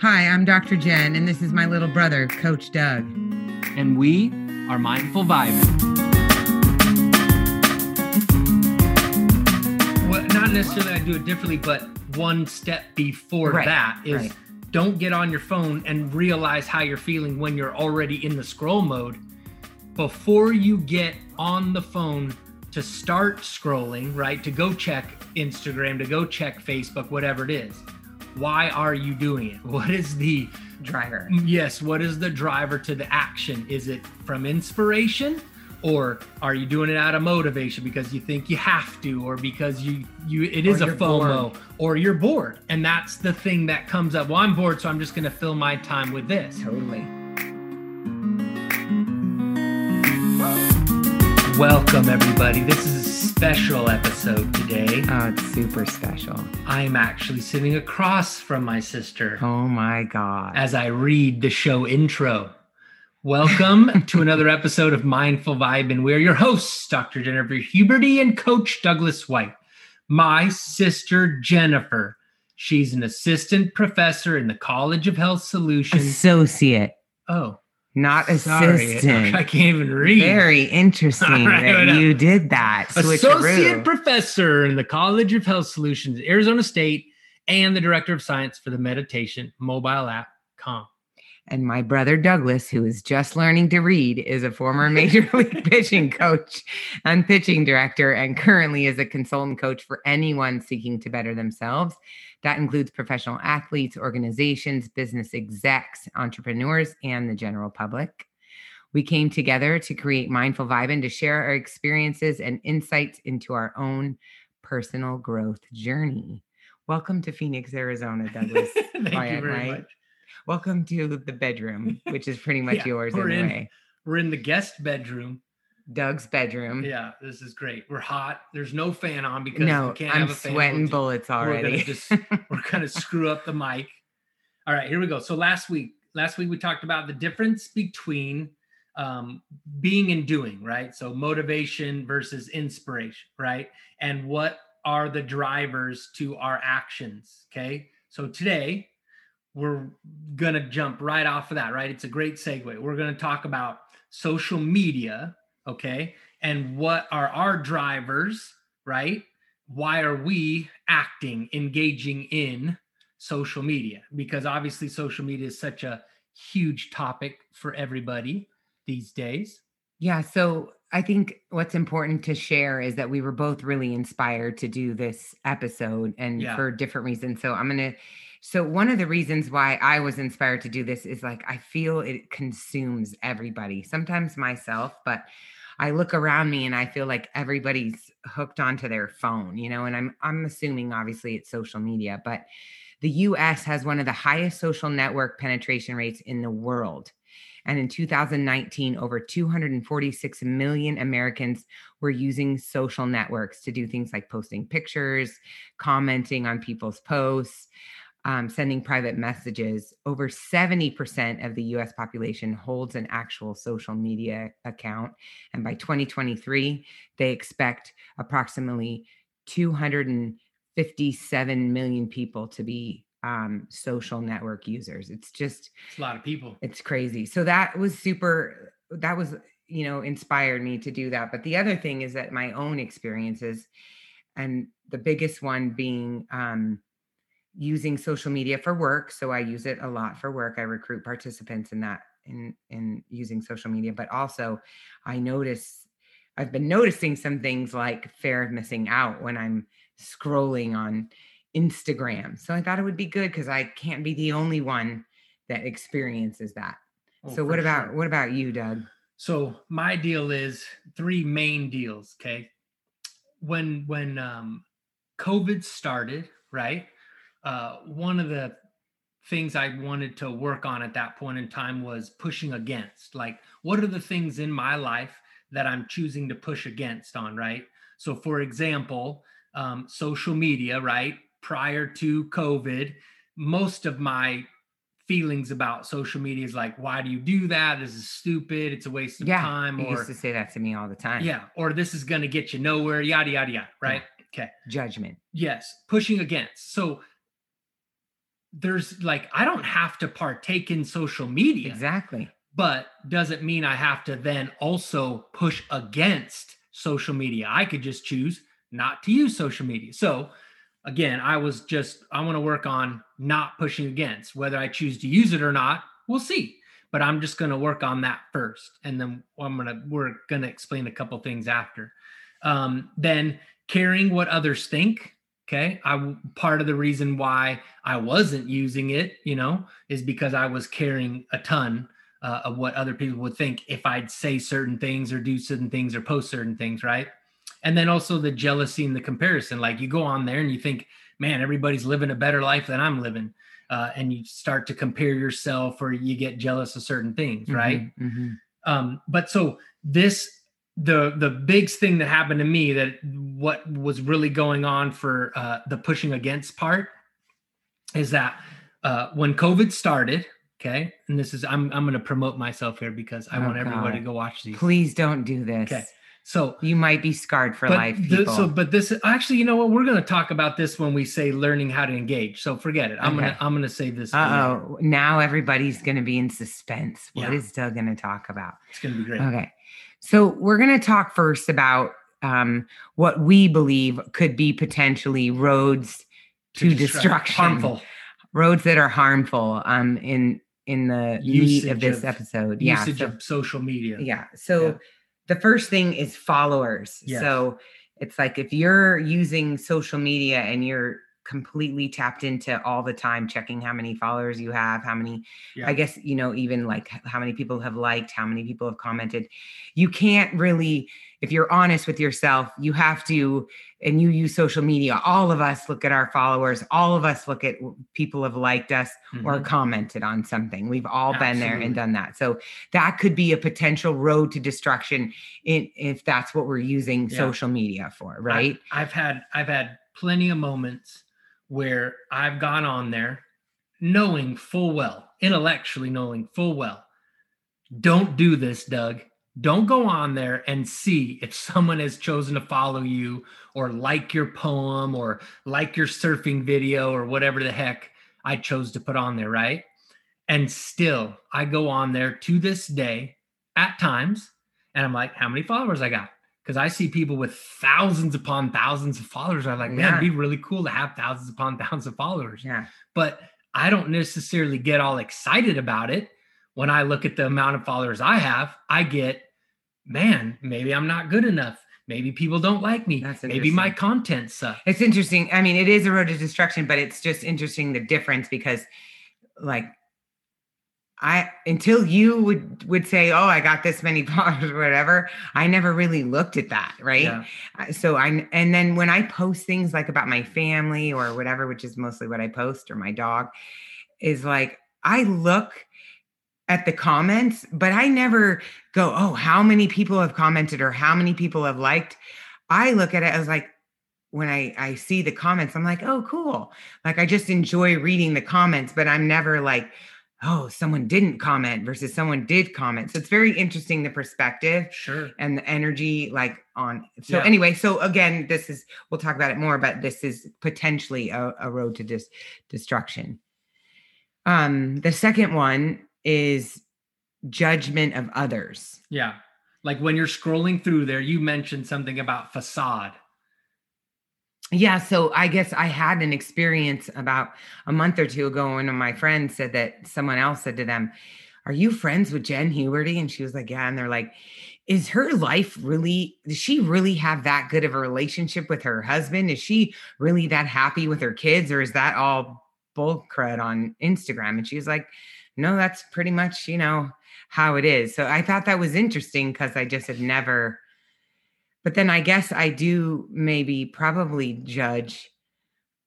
Hi, I'm Dr. Jen, and this is my little brother, Coach Doug. And we are Mindful Vibing. Well, not necessarily I do it differently, but one step before Right, that is right. don't get on your phone and realize how you're feeling when you're already in the scroll mode. Before you get on the phone to start scrolling, right? To go check Instagram, to go check Facebook, whatever it is. Why are you doing it? What is the Driver. Yes, what is the driver to the action? Is it from inspiration or are you doing it out of motivation because you think you have to or because you you it is a FOMO bored. or you're bored. And that's the thing that comes up. Well, I'm bored, so I'm just going to fill my time with this. Totally. Welcome everybody. This is special episode today. Oh, it's super special. I'm actually sitting across from my sister Oh my God. as I read the show intro. Welcome to another episode of Mindful Vibe, and we're your hosts, Dr. Jennifer Huberty and Coach Douglas White. My sister Jennifer, she's an assistant professor in the College of Health Solutions. Associate, Oh, not sorry, assistant. I can't even read. Very interesting right, that whatever. you did that. Associate professor in the College of Health Solutions, Arizona State, and the director of science for the meditation mobile app Calm. And my brother Douglas, who is just learning to read, is a former major league pitching coach and pitching director, and currently is a consultant coach for anyone seeking to better themselves. That includes professional athletes, organizations, business execs, entrepreneurs, and the general public. We came together to create Mindful Vibe and to share our experiences and insights into our own personal growth journey. Welcome to Phoenix, Arizona, Douglas. Thank Wyatt you very much. Welcome to the bedroom, which is pretty much Yeah, yours we're in. anyway. We're in the guest bedroom. Doug's bedroom. Yeah, this is great. We're hot. There's no fan on because no, we can't I'm have a fan. sweating We'll bullets We're already. gonna just we're gonna screw up the mic. All right, here we go. So last week, last week we talked about the difference between um, being and doing, right? So motivation versus inspiration, right? And what are the drivers to our actions? Okay. So today we're gonna jump right off of that, right? It's a great segue. We're gonna talk about social media, okay, and what are our drivers, right? Why are we acting, engaging in social media? Because obviously, social media is such a huge topic for everybody these days. yeah, so I think what's important to share is that we were both really inspired to do this episode and Yeah. for different reasons. So I'm going to so one of the reasons why I was inspired to do this is like I feel it consumes everybody. Sometimes myself, but I look around me and I feel like everybody's hooked onto their phone, you know, and I'm I'm assuming obviously it's social media, but the US has one of the highest social network penetration rates in the world. And in 2019, over 246 million Americans were using social networks to do things like posting pictures, commenting on people's posts, um, sending private messages. Over 70% of the US population holds an actual social media account. And by 2023, they expect approximately 257 million people to be um, social network users. It's just, It's a lot of people. it's crazy. So that was super, that was, you know, inspired me to do that. But the other thing is that my own experiences, and the biggest one being um, using social media for work. So I use it a lot for work. I recruit participants in that, in, in using social media. But also, I notice, I've been noticing some things like fear of missing out when I'm scrolling on Instagram. So I thought it would be good because I can't be the only one that experiences that. Oh, so what about sure. what about you, Doug? So my deal is three main deals. Okay. When when um COVID started, right? Uh one of the things I wanted to work on at that point in time was pushing against. Like, what are the things in my life that I'm choosing to push against on, right? So for example, um, social media, right? Prior to COVID, most of my feelings about social media is like, why do you do that? This is stupid. It's a waste of yeah, time. you Or used to say that to me all the time. yeah, or this is going to get you nowhere, yada, yada, yada. Right. Okay. judgment. Yes. Pushing against. So there's like I don't have to partake in social media. Exactly. But doesn't mean I have to then also push against social media. I could just choose not to use social media. So again, I was just I want to work on not pushing against. Whether I choose to use it or not, we'll see. But I'm just going to work on that first, and then I'm gonna we're gonna explain a couple things after. Um, then caring what others think. Okay, I part of the reason why I wasn't using it, you know, is because I was caring a ton uh, of what other people would think if I'd say certain things or do certain things or post certain things, right? and then also the jealousy and the comparison like you go on there and you think man everybody's living a better life than i'm living uh, and you start to compare yourself or you get jealous of certain things Mm-hmm, right mhm. um, but so this the the big thing that happened to me that what was really going on for uh, the pushing against part is that uh, when covid started okay and this is i'm, I'm going to promote myself here because i Oh, want everybody to go watch these Please don't do this. Okay. so You might be scarred for life, the- so but this actually you know what we're going to talk about this when we say learning how to engage so forget it i'm Okay. gonna i'm gonna save this oh. Now everybody's going to be in suspense. What Yeah. is Doug going to talk about? it's gonna be great Okay. So we're going to talk first about um, what we believe could be potentially roads to, distract- destruction, harmful roads that are harmful um, in in the meat of this of- episode. Yeah. usage so- of social media yeah. So Yeah. the first thing is followers. Yes. So it's like if you're using social media and you're completely tapped into all the time checking how many followers you have, how many Yeah. I guess you know even like how many people have liked, how many people have commented. You can't really if you're honest with yourself, you have to and you use social media. All of us look at our followers, all of us look at people have liked us or Mhm. commented on something. We've all been there and done that. So that could be a potential road to destruction in, if that's what we're using Yeah. social media for, I- right? I've had I've had plenty of moments where I've gone on there knowing full well, intellectually knowing full well, don't do this, Doug. Don't go on there and see if someone has chosen to follow you or like your poem or like your surfing video or whatever the heck I chose to put on there, right? And still, I go on there to this day at times and I'm like, how many followers I got? Because I see people with thousands upon thousands of followers. I'm like, man, Yeah. it'd be really cool to have thousands upon thousands of followers. yeah. But I don't necessarily get all excited about it. When I look at the amount of followers I have, I get, man, maybe I'm not good enough. Maybe people don't like me. That's maybe my content sucks. It's interesting. I mean, it is a road to destruction, but it's just interesting the difference because like I until you would would say, "Oh, I got this many followers," or whatever. I never really looked at that, right? Yeah. Uh, So I and then when I post things like about my family or whatever, which is mostly what I post or my dog, is like I look at the comments, but I never go, "Oh, how many people have commented or how many people have liked." I look at it as like when I I see the comments, I'm like, "Oh, cool." Like I just enjoy reading the comments, but I'm never like, "Oh, someone didn't comment versus someone did comment." So it's very interesting the perspective Sure. and the energy like on so Yeah. anyway so again this is we'll talk about it more but this is potentially a, a road to dis- destruction um the second one is judgment of others Yeah. Like when you're scrolling through there, you mentioned something about facade. Yeah so i guess i had an experience about a month or two ago when my friend said that someone else said to them are you friends with jen huberty and she was like yeah and they're like is her life really does she really have that good of a relationship with her husband? Is she really that happy with her kids or is that all bull crud on instagram? And she was like no that's pretty much you know how it is. So i thought that was interesting because i just had never but then i guess i do maybe probably judge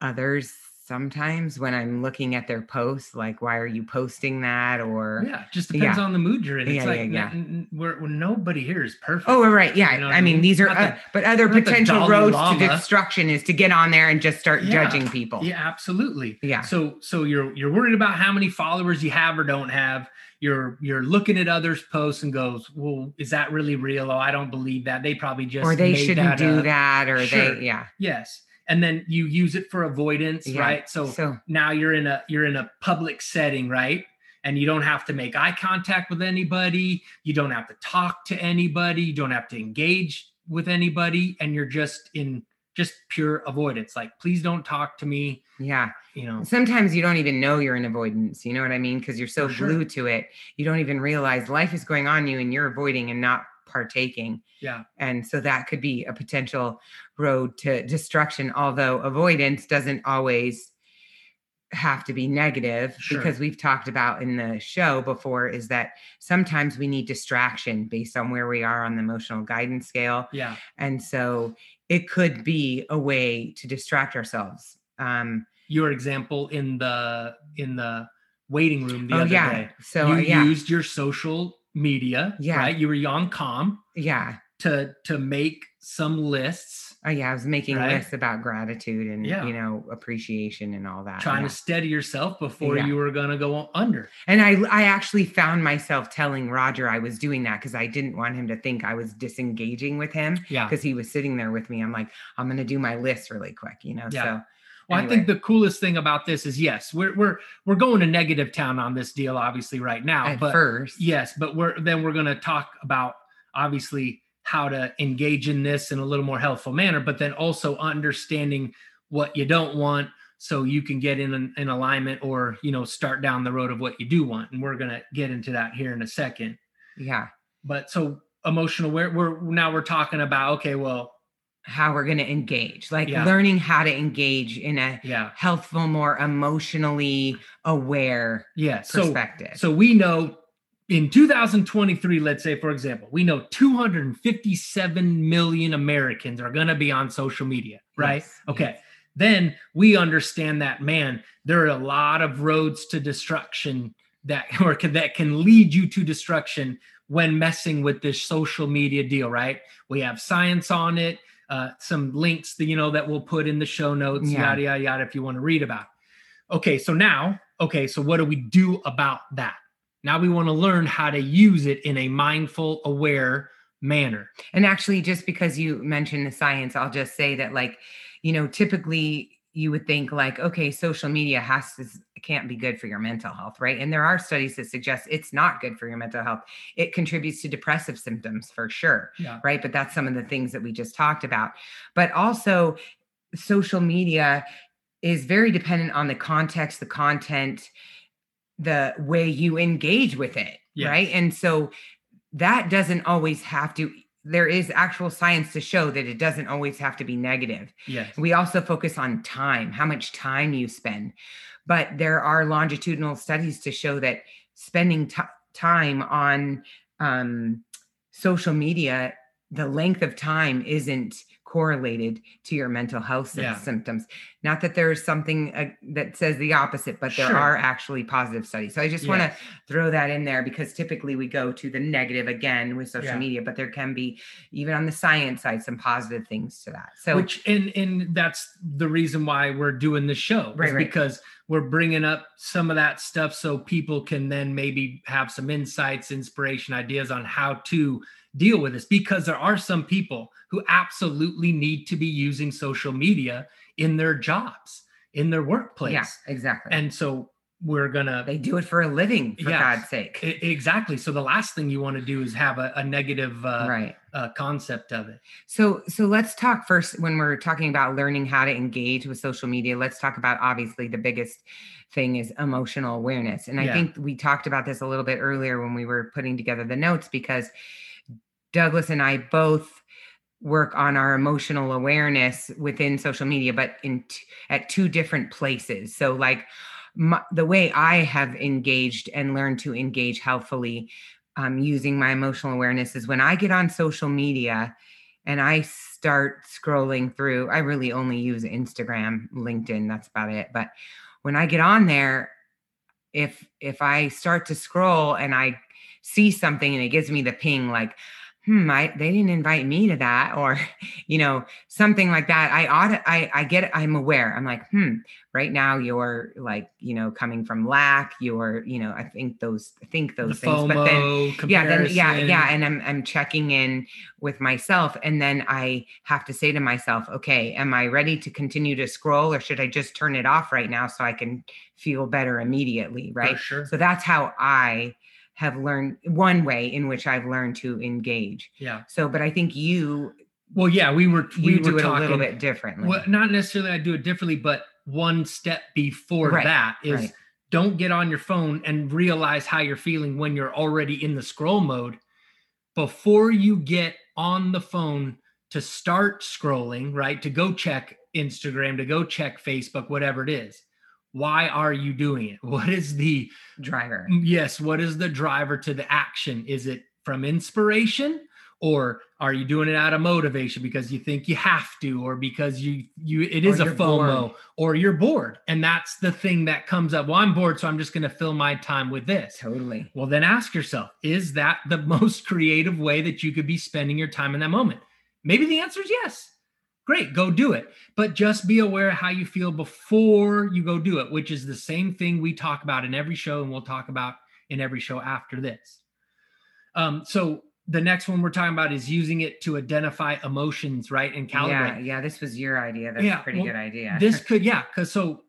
others sometimes when i'm looking at their posts like why are you posting that or Yeah. Just depends Yeah. on the mood you're in. It's Yeah, like yeah, yeah. n- We're, we're- nobody here is perfect. Oh, right. Yeah. You know I mean, mean? these are, uh, the- but other potential roads to destruction is to get on there and just start Yeah. judging people. Yeah, absolutely. Yeah. So so you're you're worried about how many followers you have or don't have. You're you're looking at others' posts and goes, well, is that really real? Oh, I don't believe that. They probably just Or they shouldn't that do up." that, or Sure. they, yeah. Yes. and then you use it for avoidance, Yeah. right? So, So now you're in a you're in a public setting, right? And you don't have to make eye contact with anybody. You don't have to talk to anybody. You don't have to engage with anybody, and you're just in just pure avoidance. Like, please don't talk to me. yeah. You know, Sometimes you don't even know you're in avoidance. You know what I mean? Because you're so sure. glued to it, you don't even realize life is going on you and you're avoiding and not partaking. yeah, And so that could be a potential road to destruction, although avoidance doesn't always have to be negative Sure. because we've talked about in the show before is that sometimes we need distraction based on where we are on the emotional guidance scale yeah, and so it could be a way to distract ourselves um your example in the in the waiting room the oh other yeah day. so you uh, yeah used your social media, Yeah. right? You were on Calm yeah to to make some lists, oh yeah i was making Right. lists about gratitude and Yeah. you know appreciation and all that trying yeah. to steady yourself before Yeah. you were gonna go under. And I I actually found myself telling Roger I was doing that because I didn't want him to think I was disengaging with him Yeah. because he was sitting there with me. I'm like, I'm gonna do my list really quick, you know. Yeah. So Well, I think the coolest thing about this is yes, we're we're we're going to negative town on this deal, obviously, right now. at but first, yes, but we're then we're gonna talk about obviously how to engage in this in a little more healthful manner, but then also understanding what you don't want so you can get in in alignment or you know start down the road of what you do want. And we're gonna get into that here in a second. yeah, But so emotional, we're we're now we're talking about okay, well, how we're gonna engage, like Yeah. learning how to engage in a yeah, healthful, more emotionally aware yeah. So perspective. So we know in 2023, let's say, for example, we know 257 million Americans are going to be on social media, right? Yes, Okay. yes. Then we understand that, man, there are a lot of roads to destruction that or can, that can lead you to destruction when messing with this social media deal, right? We have science on it, uh, some links that you know that we'll put in the show notes, Yeah. yada yada yada, if you want to read about. it. Okay, so now, okay, so what do we do about that? Now we want to learn how to use it in a mindful, aware manner. And actually, just because you mentioned the science, I'll just say that, like, you know, typically you would think like, okay, social media has to can't be good for your mental health, right? And there are studies that suggest it's not good for your mental health. It contributes to depressive symptoms for sure, Yeah. right? But that's some of the things that we just talked about. But also, social media is very dependent on the context, the content, the way you engage with it, Yes. right? And so that doesn't always have to there is actual science to show that it doesn't always have to be negative. Yes. We also focus on time, how much time you spend. But there are longitudinal studies to show that spending ti time on um, social media, the length of time isn't correlated to your mental health Yeah. symptoms. Not that there's something uh, that says the opposite, but there Sure. are actually positive studies. So I just want to throw that in there because typically we go to the negative again with social Yeah. media, but there can be even on the science side some positive things to that. So which and and that's the reason why we're doing the show Right, right. because we're bringing up some of that stuff so people can then maybe have some insights inspiration ideas on how to deal with this because there are some people who absolutely need to be using social media in their jobs in their workplace yeah, exactly. and so we're gonna they do it for a living, for Yes. God's sake. E- exactly so the last thing you want to do is have a, a negative uh, right. uh, concept of it So so let's talk first when we're talking about learning how to engage with social media. Let's talk about obviously the biggest thing is emotional awareness. And I Yeah. think we talked about this a little bit earlier when we were putting together the notes because Douglas and I both work on our emotional awareness within social media but in t- at two different places. So like my, the way I have engaged and learned to engage healthfully um, using my emotional awareness is when I get on social media and I start scrolling through. I really only use Instagram, LinkedIn. That's about it. But when I get on there, if if I start to scroll and I see something and it gives me the ping like hmm, I, they didn't invite me to that, or, you know, something like that. I ought to, I, I get it. I'm aware. I'm like, hmm, right now you're like, you know, coming from lack, you're, you know, I think those, I think those The things, but then, FOMO, yeah, then, yeah, yeah. And I'm, I'm checking in with myself. And then I have to say to myself, okay, am I ready to continue to scroll or should I just turn it off right now so I can feel better immediately? Right. sure. So that's how I have learned one way in which I've learned to engage. yeah. So, but I think you Well, yeah, we were we you were do it talking, a little bit differently. Well, not necessarily I do it differently, but one step before Right, that is right. don't get on your phone and realize how you're feeling when you're already in the scroll mode before you get on the phone to start scrolling, right? To go check Instagram, to go check Facebook, whatever it is. Why are you doing it? What is the driver. Mm, yes, what is the driver to the action? Is it from inspiration or are you doing it out of motivation because you think you have to or because you you it is a FOMO bored. or you're bored and that's the thing that comes up. Well, I'm bored so I'm just going to fill my time with this. Totally. Well, then ask yourself, is that the most creative way that you could be spending your time in that moment? Maybe the answer is yes. Great, go do it. But just be aware of how you feel before you go do it, which is the same thing we talk about in every show and we'll talk about in every show after this. Um, so the next one we're talking about is using it to identify emotions, right? And Yeah, calibrate yeah. This was your idea. That's Yeah, a pretty well, good idea. this could yeah because so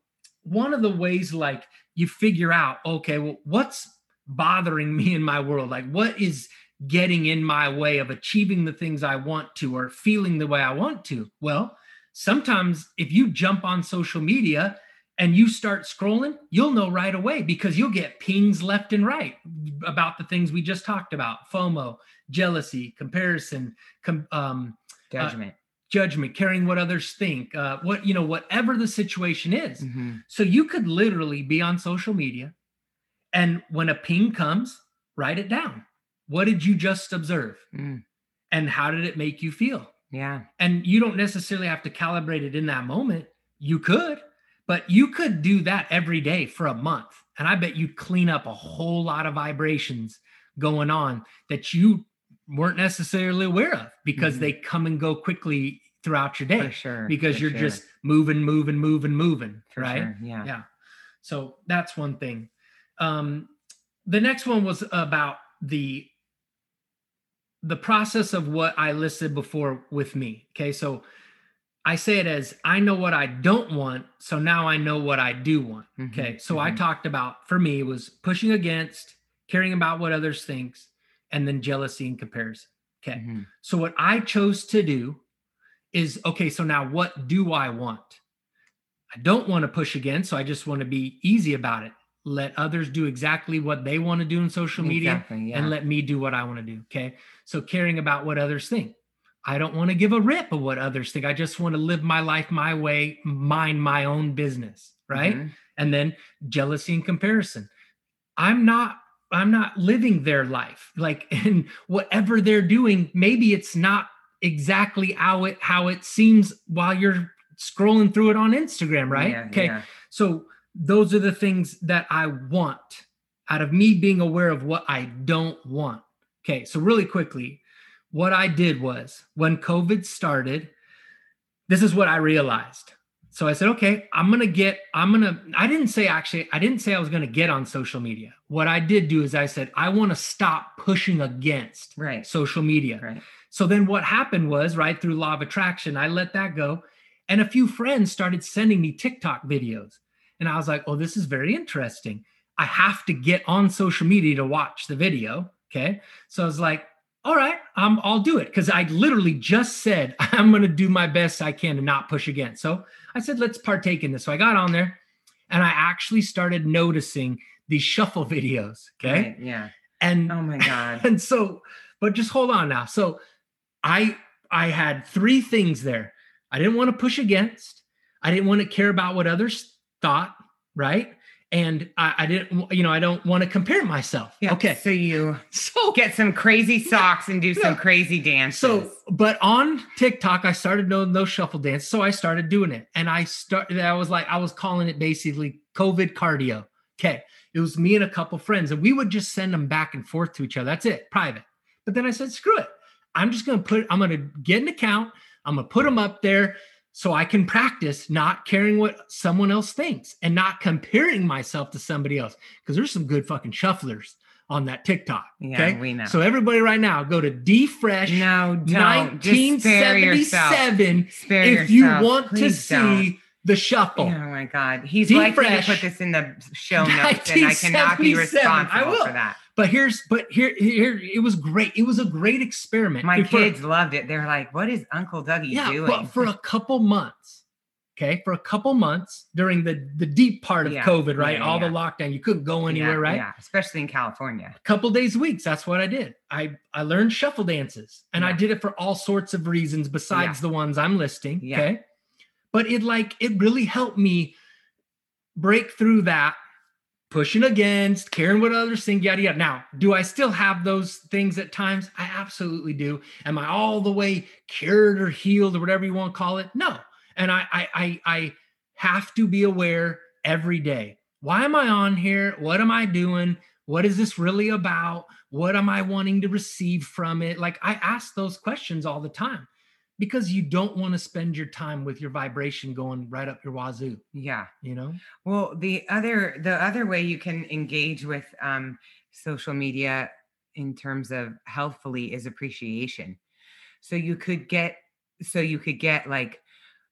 one of the ways like you figure out okay well what's bothering me in my world like what is getting in my way of achieving the things i want to or feeling the way i want to well sometimes if you jump on social media and you start scrolling you'll know right away because you'll get pings left and right about the things we just talked about fomo jealousy comparison com- um, Judgment. judgment, caring what others think, uh, what you know, whatever the situation is. Mhm. So you could literally be on social media, and when a ping comes, write it down. What did you just observe, Mm, and how did it make you feel? yeah. And you don't necessarily have to calibrate it in that moment. You could, but you could do that every day for a month, and I bet you'd clean up a whole lot of vibrations going on that you weren't necessarily aware of because Mhm. they come and go quickly throughout your day For sure. because for you're sure, just moving, moving, moving, moving, for right? sure, Yeah. Yeah. So that's one thing. Um, the next one was about the the process of what I listed before with me. Okay, so I say it as I know what I don't want, so now I know what I do want. Mhm, Okay, so I mhm. talked about for me it was pushing against, caring about what others thinks, and then jealousy and comparison. Okay. Mhm. So what I chose to do is okay, so now what do I want? I don't want to push again, so I just want to be easy about it. Let others do exactly what they want to do in social media Exactly, yeah. and let me do what I want to do, okay? So caring about what others think. I don't want to give a rip of what others think. I just want to live my life my way, mind my own business, right? Mhm. and then jealousy and comparison i'm not i'm not living their life like and whatever they're doing maybe it's not exactly how it how it seems while you're scrolling through it on instagram right Yeah, okay yeah. so those are the things that i want out of me being aware of what i don't want okay so really quickly what i did was when covid started this is what i realized so I said, okay, I'm going to get, I'm going to, I didn't say actually, I didn't say I was going to get on social media. What I did do is I said, I want to stop pushing against Right. social media. Right. So then what happened was, right, through law of attraction, I let that go. And a few friends started sending me TikTok videos. And I was like, oh, this is very interesting. I have to get on social media to watch the video. Okay. So I was like, all right, um, I'll do it. Cause I literally just said, I'm going to do my best I can to not push again. So I said, let's partake in this. So I got on there and I actually started noticing these shuffle videos. Okay. Right, Yeah. And Oh my God. and so but just hold on now so i i had three things there i didn't want to push against i didn't want to care about what others thought right? And i, I didn't you know i don't want to compare myself. Yeah. okay. So you so get some crazy socks and do some crazy dances. so but on tiktok i started doing those shuffle dance so i started doing it. And i started i was like i was calling it basically covid cardio. Okay. It was me and a couple friends and we would just send them back and forth to each other. That's it private. But then i said screw it. I'm just going to put, I'm going to get an account. I'm going to put them up there so I can practice not caring what someone else thinks and not comparing myself to somebody else. Because there's some good fucking shufflers on that TikTok. Yeah, okay. we know. So everybody right now, go to DFresh No, don't. Just spare yourself. 1977 Spare if you yourself. want to see don't. The shuffle. Oh my God. He's Deep likely to put this in the show notes, and I cannot be 1977. responsible I will. for that. But here's, but here, here, it was great. It was a great experiment. My For- kids loved it. They're like, "What is Uncle Dougie yeah, doing?" but for a couple months, okay, for a couple months during the the deep part of Yeah, COVID, right? yeah, All the lockdown, you couldn't go anywhere, right? Yeah, especially in California. A couple days a week, that's what I did. I I learned shuffle dances, and I did it for all sorts of reasons besides the ones I'm listing. Okay, but it like it really helped me break through that pushing against, caring what others think, yada yada. Now, do I still have those things at times? I absolutely do. Am I all the way cured or healed or whatever you want to call it? No. And I I I, I have to be aware every day. Why am I on here? What am I doing? What is this really about? What am I wanting to receive from it? Like I ask those questions all the time because you don't want to spend your time with your vibration going right up your wazoo, Yeah. you know? Well, the other the other way you can engage with um, social media in terms of healthfully is appreciation. So you could get so you could get like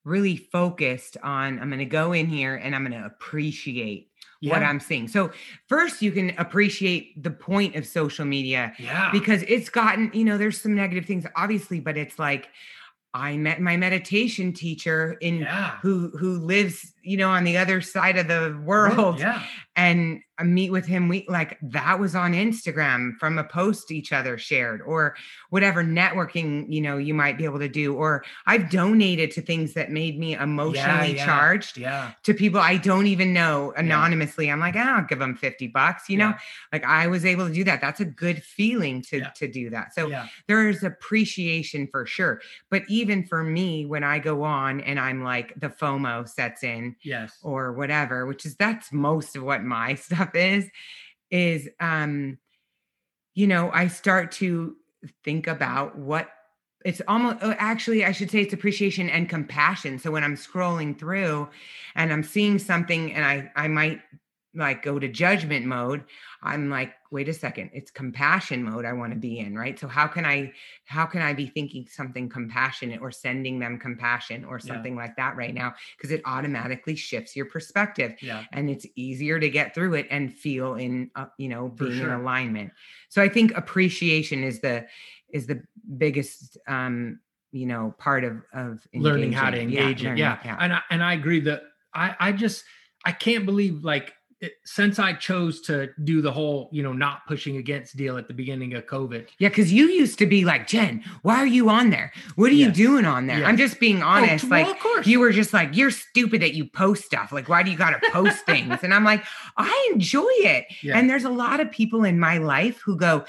really focused on I'm going to go in here and I'm going to appreciate what I'm seeing. So first you can appreciate the point of social media Yeah. because it's gotten, you know, there's some negative things obviously, but it's like I met my meditation teacher in yeah. who who lives, you know, on the other side of the world Yeah. and I meet with him we like that was on Instagram from a post each other shared or whatever networking, you know, you might be able to do or I've donated to things that made me emotionally yeah. charged Yeah. to people I don't even know anonymously. I'm like, "Ah, I'll give them 50 bucks, you know? Like I was able to do that. That's a good feeling to Yeah. to do that. So yeah. there's appreciation for sure. But even for me, when I go on and I'm like the FOMO sets in Yes. or whatever, which is that's most of what my stuff is, is um, you know, I start to think about what it's almost oh, actually I should say it's appreciation and compassion. So when I'm scrolling through and I'm seeing something and I I might like go to judgment mode, I'm like, wait a second, it's compassion mode I want to be in, right? So how can I how can I be thinking something compassionate or sending them compassion or Yeah. something like that right now? Because it automatically shifts your perspective Yeah. and it's easier to get through it and feel in uh, you know being sure. in alignment so i think appreciation is the is the biggest um you know part of of Learning how to engaging. engage it. learning, Yeah. And I, and I agree that I, I just, I can't believe like it, since I chose to do the whole, you know, not pushing against deal at the beginning of COVID. yeah because you used to be like jen why are you on there what are you doing on there i'm just being Oh, honest well, like of course. you were just like you're stupid that you post stuff like why do you gotta post things and i'm like i enjoy it Yeah. And there's a lot of people in my life who go,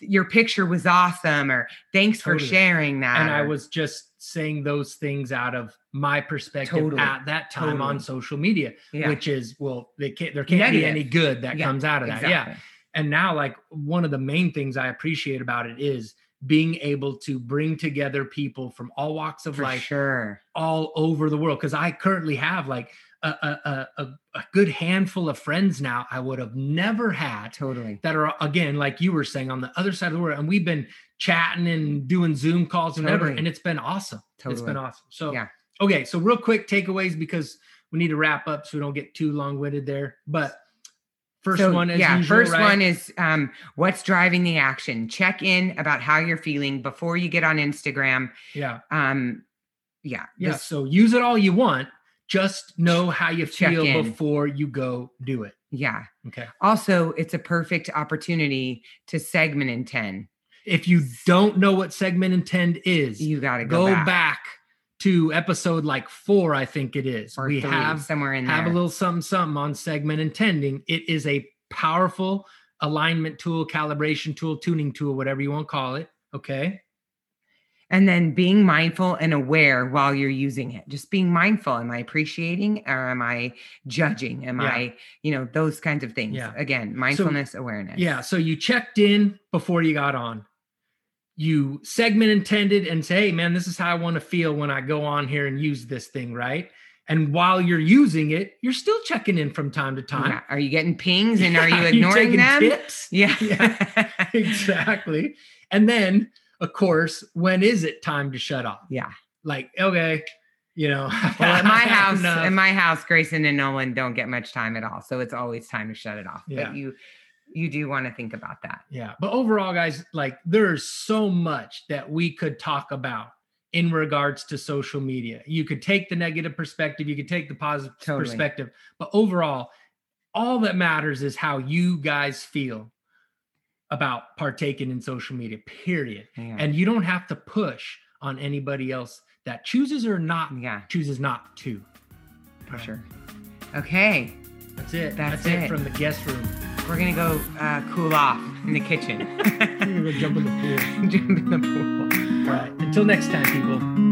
Your picture was awesome, or thanks for sharing that. and I was just saying those things out of my perspective Totally. at that time on social media, yeah, which is well, they can't there can't be any good that Yeah, comes out of that. Yeah. And now, like one of the main things I appreciate about it is being able to bring together people from all walks of For life sure. all over the world because I currently have like a, a, a, a- good handful of friends now I would have never had Totally. that are again like you were saying on the other side of the world and we've been chatting and doing zoom calls and whatever and it's been awesome It's been awesome so Yeah. Okay so real quick takeaways because we need to wrap up so we don't get too long-winded there but first So, one yeah, usual, first right? one is um, what's driving the action. Check in about how you're feeling before you get on Instagram. yeah Um, yeah, yeah this- so use it all you want just know how you feel in. before you go do it yeah. okay Also, it's a perfect opportunity to segment intend. if you don't know what segment intend is You got to go, go back, back. To episode like four i think it is. Or we three, have somewhere in there. have a little something something on segment intending. It is a powerful alignment tool calibration tool tuning tool whatever you want to call it okay? And then being mindful and aware while you're using it. Just being mindful. Am i appreciating or am i judging? Am Yeah. i you know those kinds of things. Yeah. again mindfulness awareness. Yeah so you checked in before you got on you segment intended and say, hey, man, this is how I want to feel when I go on here and use this thing, right? And while you're using it, you're still checking in from time to time. Yeah. Are you getting pings and are you ignoring taking them? Tips? Yeah. Yeah. exactly. And then, of course, when is it time to shut off? yeah. Like, okay, you know. Well, at my house, in my house, Grayson and Nolan don't get much time at all. So it's always time to shut it off. Yeah. But you you do want to think about that. Yeah. But overall, guys, like there's so much that we could talk about in regards to social media. You could take the negative perspective, you could take the positive Totally. perspective, but overall, all that matters is how you guys feel about partaking in social media, period. Yeah. And you don't have to push on anybody else that chooses or not yeah, chooses not to. for sure. Okay. That's it. That's That's, it. it. from the guest room. We're gonna go uh, cool off in the kitchen. We're gonna go jump in the pool. Jump in the pool. All right. Until next time, people.